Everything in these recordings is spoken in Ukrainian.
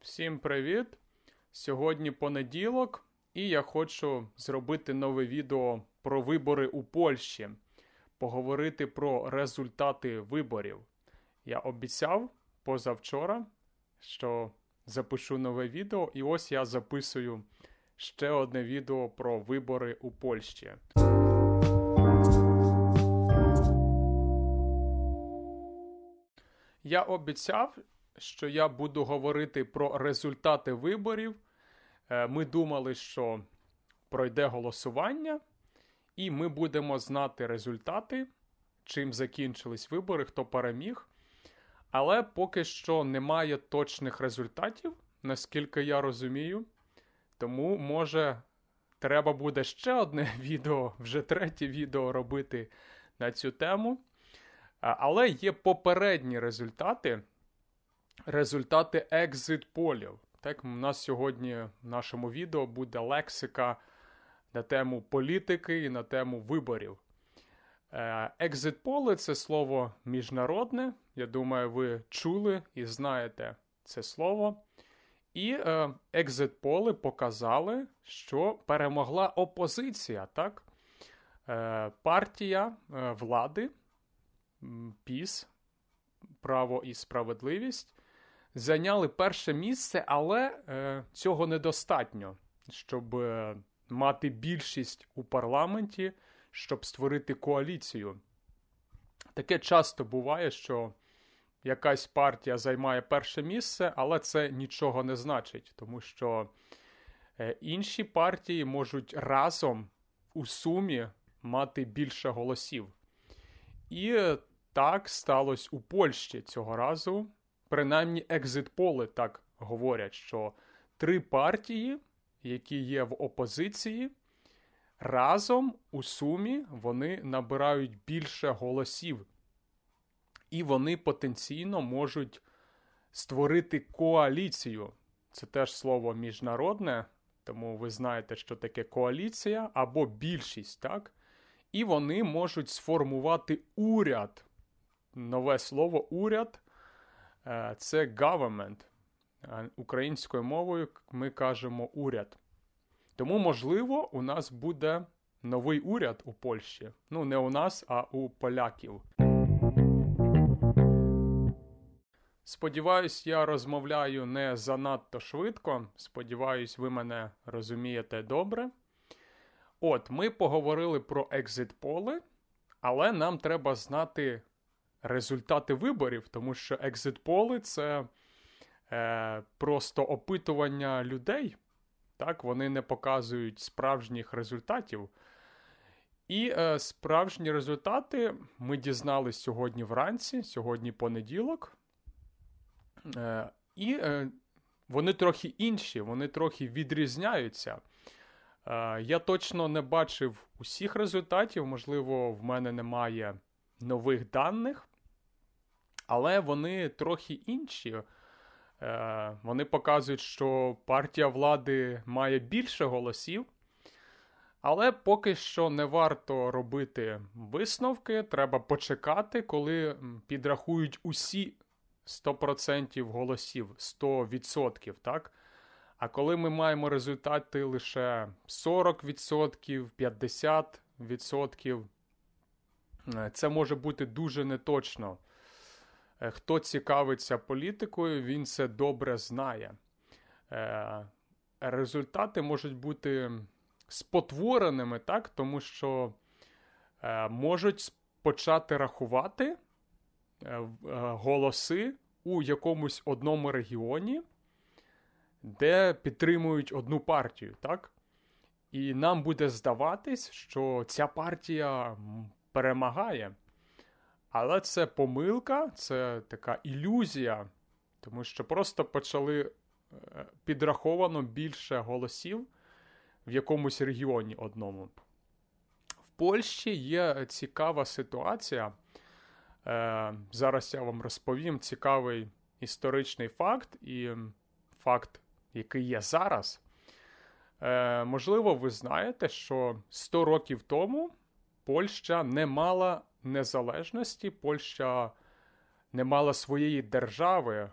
Всім привіт! Сьогодні понеділок, і я хочу зробити нове відео про вибори у Польщі, поговорити про результати виборів. Я обіцяв позавчора, що запишу нове відео, і ось я записую ще одне відео про вибори у Польщі. Я обіцяв, що я буду говорити про результати виборів. Е, ми думали, що пройде голосування, і ми будемо знати результати, чим закінчились вибори, хто переміг. Але поки що немає точних результатів, наскільки я розумію. Тому, може, треба буде ще одне відео, вже третє відео робити на цю тему. Але є попередні результати результати екзит полів. Так, у нас сьогодні в нашому відео буде лексика на тему політики і на тему виборів. Екзит поли це слово міжнародне. Я думаю, ви чули і знаєте це слово. І екзит поли показали, що перемогла опозиція. так? Е, партія е, влади, ПІС, право і справедливість зайняли перше місце, але е, цього недостатньо, щоб е, мати більшість у парламенті, щоб створити коаліцію. Таке часто буває, що якась партія займає перше місце, але це нічого не значить, тому що е, інші партії можуть разом у сумі мати більше голосів. І так сталося у Польщі цього разу принаймні екзит-поли так говорять, що три партії, які є в опозиції, разом у сумі вони набирають більше голосів, і вони потенційно можуть створити коаліцію. Це теж слово міжнародне, тому ви знаєте, що таке коаліція або більшість, так? І вони можуть сформувати уряд. Нове слово уряд Е, це government. Українською мовою ми кажемо уряд. Тому, можливо, у нас буде новий уряд у Польщі. Ну, не у нас, а у поляків. Сподіваюсь, я розмовляю не занадто швидко. Сподіваюсь, ви мене розумієте добре. От, ми поговорили про екзит-поли, але нам треба знати результати виборів, тому що екзит-поли це е, просто опитування людей. Так, Вони не показують справжніх результатів. І е, справжні результати ми дізналися сьогодні вранці, сьогодні понеділок. Е, І е, вони трохи інші, вони трохи відрізняються. Е, Я точно не бачив усіх результатів, можливо, в мене немає нових даних. Але вони трохи інші. Е, Вони показують, що партія влади має більше голосів. Але поки що не варто робити висновки. Треба почекати, коли підрахують усі 100% голосів, 100%. так? А коли ми маємо результати лише 40%, 50%, е, це може бути дуже неточно. Е, хто цікавиться політикою, він це добре знає. Е, результати можуть бути спотвореними, так? тому що е, можуть почати рахувати голоси у якомусь одному регіоні, де підтримують одну партію. так? І нам буде здаватись, що ця партія перемагає. Але це помилка, це така ілюзія, тому що просто почали е, підраховано більше голосів в якомусь регіоні одному. В Польщі є цікава ситуація. Е, Зараз я вам розповім цікавий історичний факт і факт, який є зараз. Е, Можливо, ви знаєте, що 100 років тому Польща не мала незалежності Польща не мала своєї держави.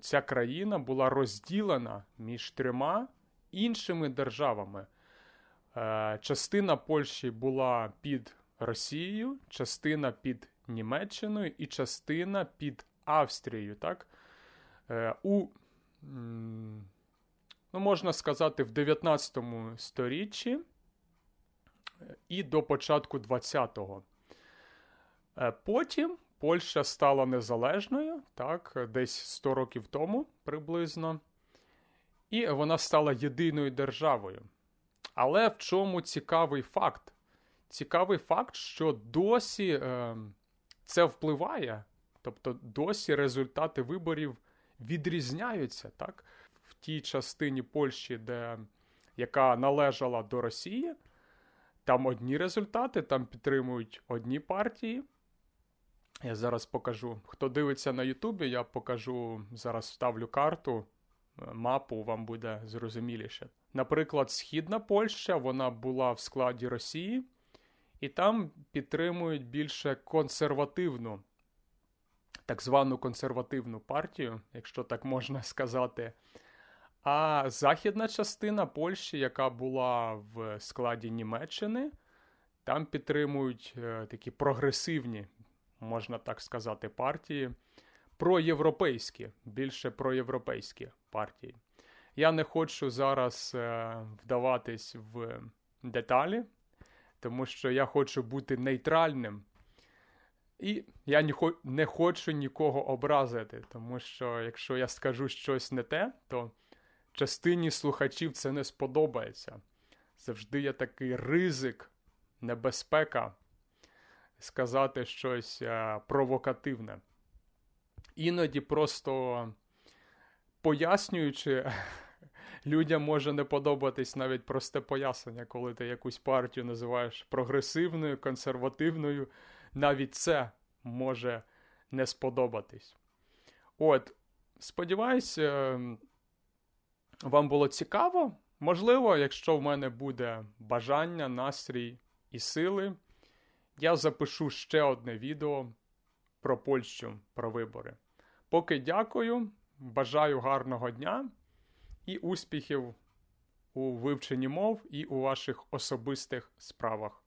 Ця країна була розділена між трьома іншими державами. Е, Частина Польщі була під Росією, частина під Німеччиною і частина під Австрією. Так? Е, У, ну, можна сказати, в 19 сторіччі і до початку 20-го. Е, Потім Польща стала незалежною, так, десь 100 років тому приблизно, і вона стала єдиною державою. Але в чому цікавий факт? Цікавий факт, що досі е, це впливає, тобто досі результати виборів відрізняються. так? В тій частині Польщі, де, яка належала до Росії, там одні результати, там підтримують одні партії. Я зараз покажу. Хто дивиться на Ютубі, я покажу, зараз ставлю карту, е, мапу, вам буде зрозуміліше. Наприклад, Східна Польща вона була в складі Росії, і там підтримують більше консервативну, так звану консервативну партію, якщо так можна сказати. А західна частина Польщі, яка була в складі Німеччини, там підтримують е, такі прогресивні, можна так сказати, партії, проєвропейські, більше проєвропейські партії. Я не хочу зараз е, вдаватись в деталі, тому що я хочу бути нейтральним. І я не, не хочу нікого образити, тому що якщо я скажу щось не те, то частині слухачів це не сподобається. Завжди є такий ризик, небезпека сказати щось е, провокативне. Іноді просто пояснюючи, людям може не подобатись навіть просте пояснення, коли ти якусь партію називаєш прогресивною, консервативною, навіть це може не сподобатись. От, сподіваюся, е, вам було цікаво. Можливо, якщо в мене буде бажання, настрій і сили, я запишу ще одне відео про Польщу, про вибори. Поки дякую, бажаю гарного дня і успіхів у вивченні мов і у ваших особистих справах.